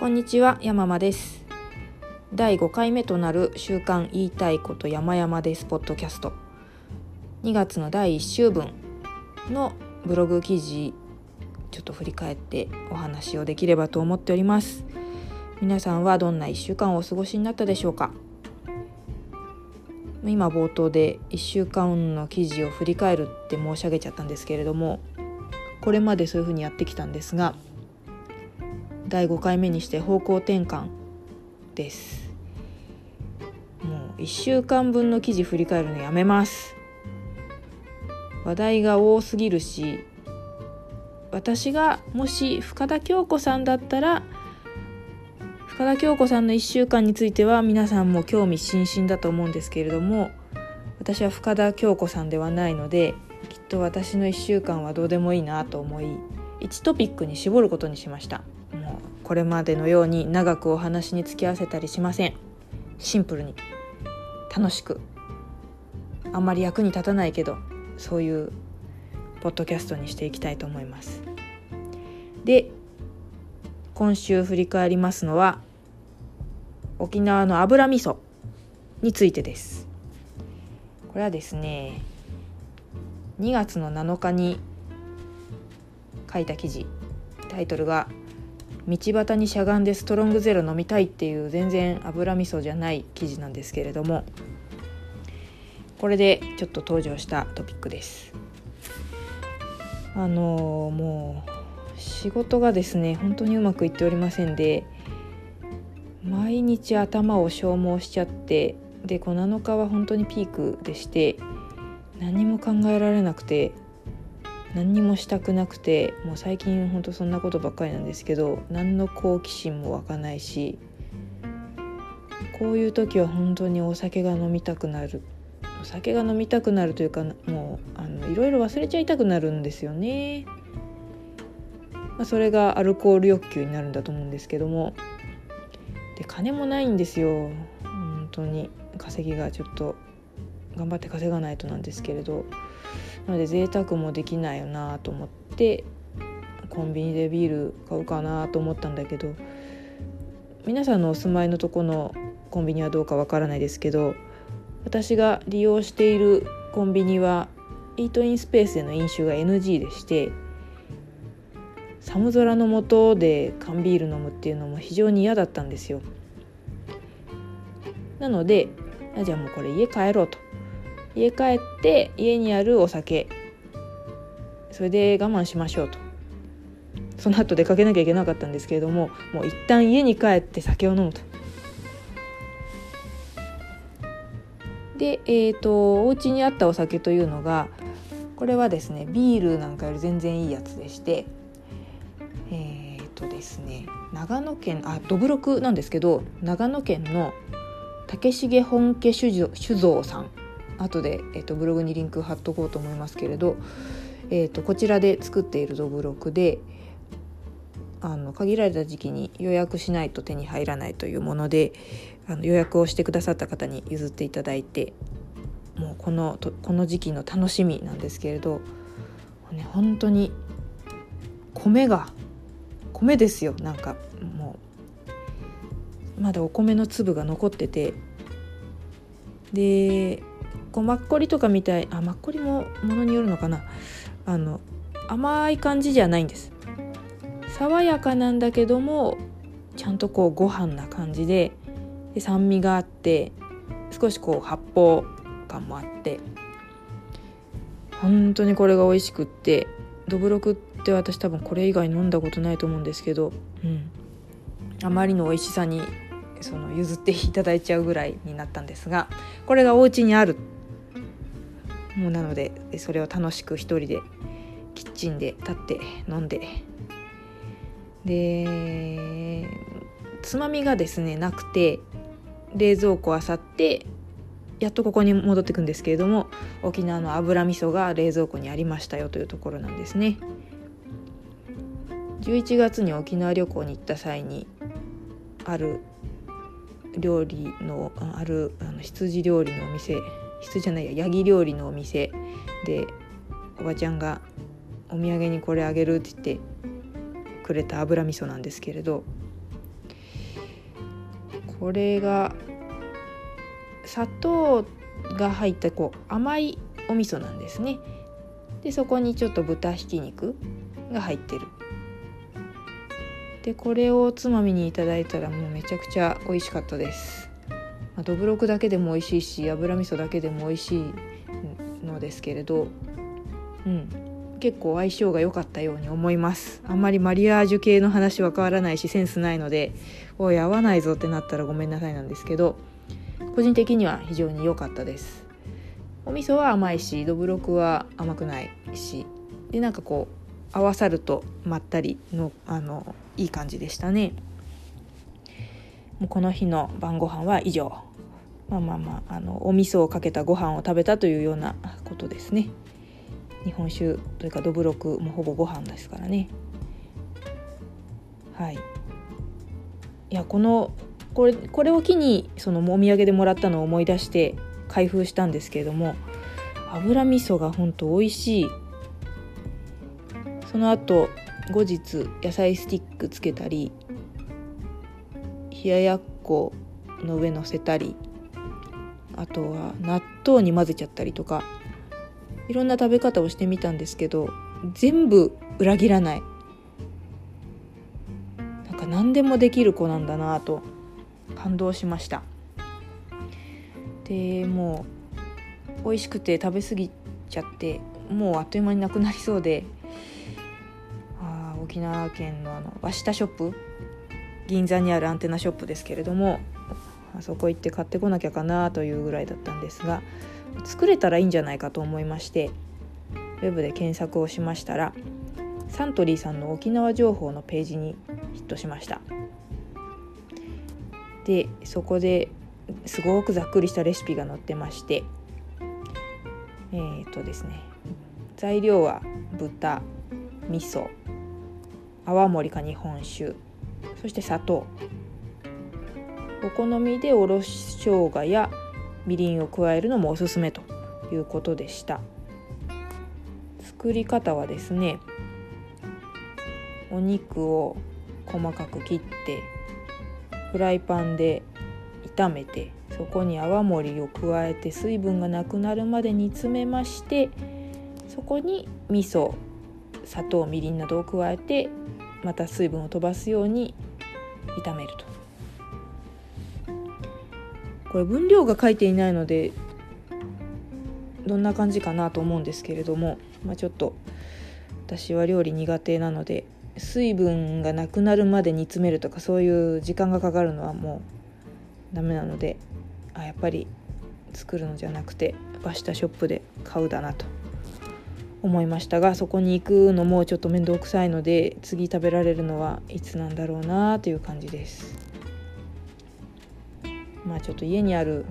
こんにちは山間です。第5回目となる週刊言いたいこと山々ですポッドキャスト。2月の第1週分のブログ記事ちょっと振り返ってお話をできればと思っております。皆さんはどんな1週間をお過ごしになったでしょうか？今冒頭で1週間の記事を振り返るって申し上げちゃったんですけれどもこれまでそういうふうにやってきたんですが第5回目にして方向転換です。もう1週間分の記事振り返るのやめます。話題が多すぎるし私がもし深田恭子さんだったら深田恭子さんの1週間については皆さんも興味津々だと思うんですけれども私は深田恭子さんではないのできっと私の1週間はどうでもいいなと思い1トピックに絞ることにしました。これまでのように長くお話に付き合わせたりしません。シンプルに。楽しく。あんまり役に立たないけどそういうポッドキャストにしていきたいと思います。で今週振り返りますのは沖縄の油味噌についてです。これはですね2月の7日に書いた記事。タイトルが「道端にしゃがんでストロングゼロ飲みたい」っていう全然油味噌じゃない記事なんですけれどもこれでちょっと登場したトピックです。あのもう仕事がですね本当にうまくいっておりませんで毎日頭を消耗しちゃってでこの7日は本当にピークでして何も考えられなくて何にもしたくなくてもう最近本当そんなことばっかりなんですけど何の好奇心も湧かないしこういう時は本当にお酒が飲みたくなる。お酒が飲みたくなるというかもうあのいろいろ忘れちゃいたくなるんですよね。まあ、それがアルコール欲求になるんだと思うんですけども。で金もないんですよ。本当に。稼ぎがちょっと頑張って稼がないとなんですけれど。なので贅沢もできないよなと思ってコンビニでビール買うかなと思ったんだけど皆さんのお住まいのとこのコンビニはどうかわからないですけど私が利用しているコンビニはイートインスペースでの飲酒が NG でして寒空の下で缶ビール飲むっていうのも非常に嫌だったんですよ。なのでじゃあもうこれ家帰ろうと。家帰って家にあるお酒。それで我慢しましょうと。その後出かけなきゃいけなかったんですけれどももう一旦家に帰って酒を飲むと。でえっ、ー、とお家にあったお酒というのがこれはですねビールなんかより全然いいやつでしてえっ、ー、とですね長野県あどぶろくなんですけど長野県の竹重本家酒造さん。後で、えーと、ブログにリンク貼っとこうと思いますけれど、えーと、こちらで作っているどぶろくであの限られた時期に予約しないと手に入らないというものであの予約をしてくださった方に譲っていただいてもうこのこの時期の楽しみなんですけれど、ね、本当に米が米ですよ。なんかもうまだお米の粒が残ってて。でこうマッコリとかみたいあマッコリもものによるのかな。あの甘い感じじゃないんです。爽やかなんだけどもちゃんとこうご飯な感じでで酸味があって少しこう発泡感もあって本当にこれが美味しくってどぶろくって私多分これ以外飲んだことないと思うんですけど、うん、あまりの美味しさにその譲っていただいちゃうぐらいになったんですがこれがお家にあるもうなのでそれを楽しく一人でキッチンで立って飲んで。でつまみがですねなくて冷蔵庫あさってやっとここに戻ってくんですけれども沖縄の油味噌が冷蔵庫にありましたよというところなんですね。11月に沖縄旅行に行った際にある料理のあるあの羊料理のお店羊じゃないやヤギ料理のお店でおばちゃんがお土産にこれあげるって言ってくれた油味噌なんですけれどこれが砂糖が入ったこう甘いお味噌なんですね。でそこにちょっと豚ひき肉が入ってる。でこれをおつまみにいただいたらもうめちゃくちゃ美味しかったです。まあ、どぶろくだけでも美味しいし油味噌だけでも美味しいのですけれどうん。結構相性が良かったように思います。あんまりマリアージュ系の話は変わらないしセンスないのでおい合わないぞってなったらごめんなさいなんですけど個人的には非常に良かったです。お味噌は甘いしどぶろくは甘くないしでなんかこう合わさるとまったりのあのいい感じでしたね。もうこの日の晩ご飯は以上。まあまあまああのお味噌をかけたご飯を食べたというようなことですね。日本酒というかどぶろくもほぼご飯ですからね。はい。いやこのこれこれを機にそのお土産でもらったのを思い出して開封したんですけれども油味噌がほんと美味しい。その後後日野菜スティックつけたり冷ややっこの上乗せたりあとは納豆に混ぜちゃったりとかいろんな食べ方をしてみたんですけど全部裏切らない。なんか何でもできる子なんだなと感動しました。でもう美味しくて食べ過ぎちゃってもうあっという間になくなりそうであ沖縄県のあの和下ショップ銀座にあるアンテナショップですけれどもあそこ行って買ってこなきゃかなというぐらいだったんですが作れたらいいんじゃないかと思いましてウェブで検索をしましたらサントリーさんの沖縄情報のページにヒットしました。でそこですごくざっくりしたレシピが載ってましてえー、っとですね材料は豚味噌泡盛か日本酒そして砂糖。お好みでおろし生姜やみりんを加えるのもおすすめということでした。作り方はですねお肉を細かく切ってフライパンで炒めてそこに泡盛を加えて水分がなくなるまで煮詰めましてそこに味噌砂糖みりんなどを加えてまた水分を飛ばすように炒めると。これ分量が書いていないのでどんな感じかなと思うんですけれども、まあ、ちょっと私は料理苦手なので水分がなくなるまで煮詰めるとかそういう時間がかかるのはもうダメなのであやっぱり作るのじゃなくてバシタショップで買うだなと思いましたがそこに行くのもちょっと面倒くさいので次食べられるのはいつなんだろうなという感じです。まあちょっと家にある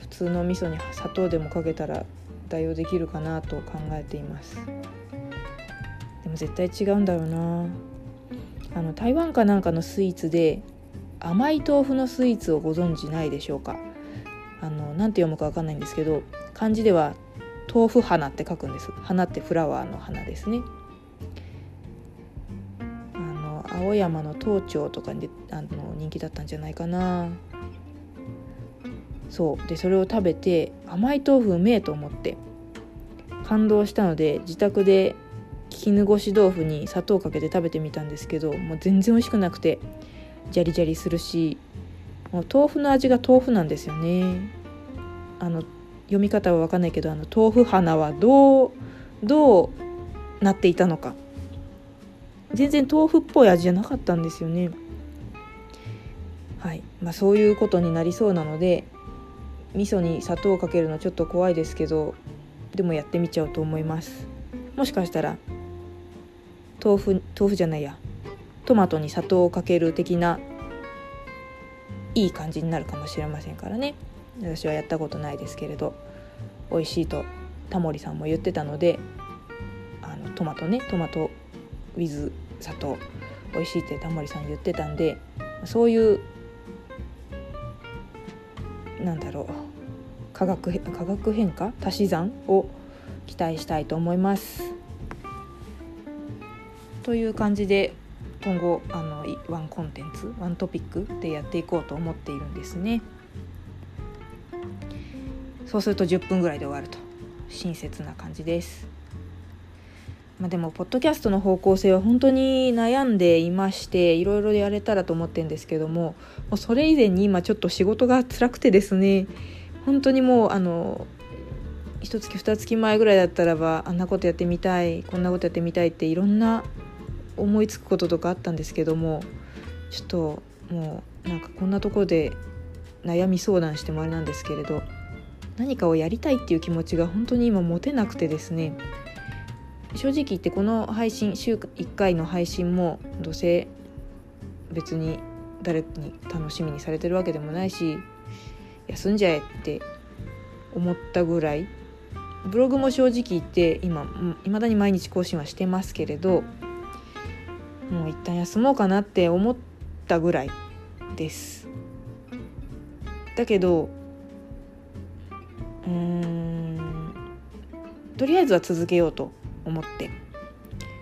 普通の味噌に砂糖でもかけたら代用できるかなと考えています。でも絶対違うんだろうな。あの台湾かなんかのスイーツで甘い豆腐のスイーツをご存知ないでしょうか？あの何て読むか分かんないんですけど漢字では豆腐花って書くんです。花ってフラワーの花ですね。あの青山の東町とかであの人気だったんじゃないかな。そう。でそれを食べて甘い豆腐うめえと思って感動したので自宅で絹ごし豆腐に砂糖かけて食べてみたんですけどもう全然美味しくなくてジャリジャリするしもう豆腐の味が豆腐なんですよね。あの読み方は分かんないけどあの豆腐花はどうどうなっていたのか。全然豆腐っぽい味じゃなかったんですよね。はい。まあそういうことになりそうなので味噌に砂糖をかけるのちょっと怖いですけどでもやってみちゃうと思います。もしかしたら豆腐豆腐じゃないや。トマトに砂糖をかける的ないい感じになるかもしれませんからね。私はやったことないですけれど美味しいとタモリさんも言ってたのであのトマトねトマトウィズ砂糖。美味しいってタモリさん言ってたんでそういうなんだろう。化学化学変化？足し算を期待したいと思います。という感じで今後あのワンコンテンツワントピックでやっていこうと思っているんですね。そうすると10分ぐらいで終わると。親切な感じです。まあ、でもポッドキャストの方向性は本当に悩んでいましていろいろやれたらと思ってるんですけどももうそれ以前に今ちょっと仕事が辛くてですね本当にもうあの一月二月前ぐらいだったらばあんなことやってみたいこんなことやってみたいっていろんな思いつくこととかあったんですけどもちょっともうなんかこんなところで悩み相談してもあれなんですけれど何かをやりたいっていう気持ちが本当に今持てなくてですね。正直言ってこの配信週1回の配信もどうせ別に誰に楽しみにされてるわけでもないし休んじゃえって思ったぐらいブログも正直言って今いまだに毎日更新はしてますけれどもう一旦休もうかなって思ったぐらいです。だけどうんとりあえずは続けようと思って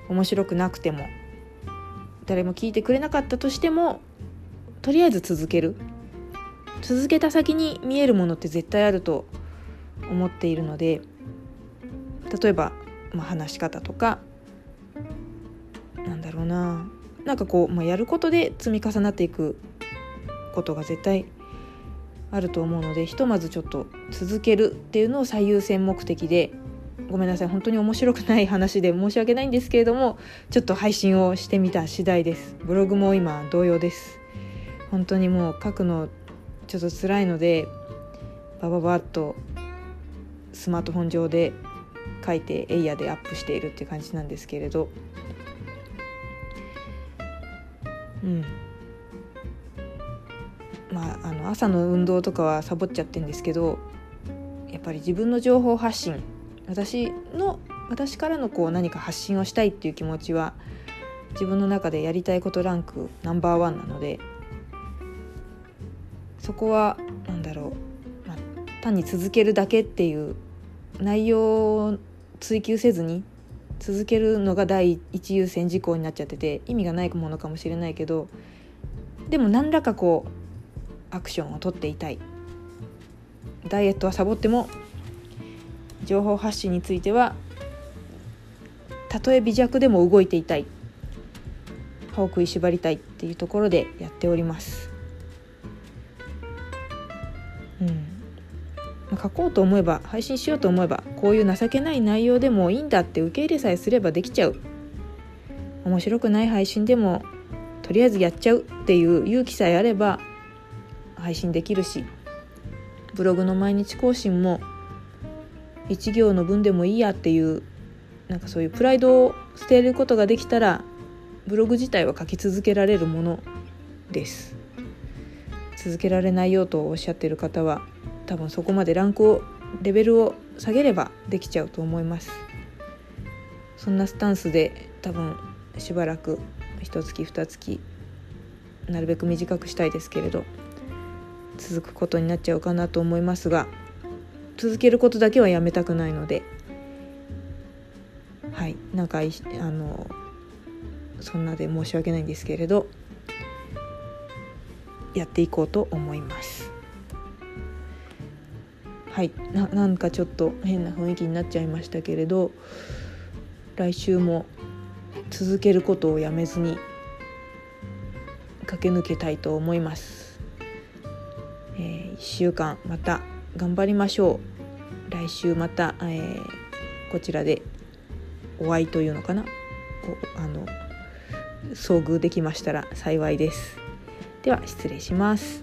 面白くなくても誰も聞いてくれなかったとしてもとりあえず続ける。続けた先に見えるものって絶対あると思っているので例えば、まあ、話し方とかなんだろうななんかこう、まあ、やることで積み重なっていくことが絶対あると思うのでひとまずちょっと続けるっていうのを最優先目的でごめんなさい。本当に面白くない話で申し訳ないんですけれどもちょっと配信をしてみた次第です。ブログも今同様です。本当にもう書くのちょっと辛いのでバババッとスマートフォン上で書いてエイヤでアップしているっていう感じなんですけれど。うん。まああの朝の運動とかはサボっちゃってるんですけどやっぱり自分の情報発信私の私からのこう何か発信をしたいっていう気持ちは自分の中でやりたいことランクナンバーワンなのでそこは何だろう、まあ、単に続けるだけっていう内容を追求せずに続けるのが第一優先事項になっちゃってて意味がないものかもしれないけどでも何らかこうアクションを取っていたい。ダイエットはサボっても情報発信についてはたとえ微弱でも動いていたい。歯を食いしばりたいっていうところでやっております。うん、書こうと思えば配信しようと思えばこういう情けない内容でもいいんだって受け入れさえすればできちゃう。面白くない配信でもとりあえずやっちゃうっていう勇気さえあれば配信できるしブログの毎日更新も1行の分でもいいやっていうなんかそういうプライドを捨てることができたらブログ自体は書き続けられるものです。続けられないよとおっしゃってる方は多分そこまでランクをレベルを下げればできちゃうと思います。そんなスタンスで多分しばらく一月二月なるべく短くしたいですけれど続くことになっちゃうかなと思いますが続けることだけはやめたくないので。はい。なんかあのそんなで申し訳ないんですけれどやっていこうと思います。はい。ななんかちょっと変な雰囲気になっちゃいましたけれど来週も続けることをやめずに駆け抜けたいと思います、えー、1週間また頑張りましょう。来週また、えー、こちらでお会いというのかな？あの遭遇できましたら幸いです。では失礼します。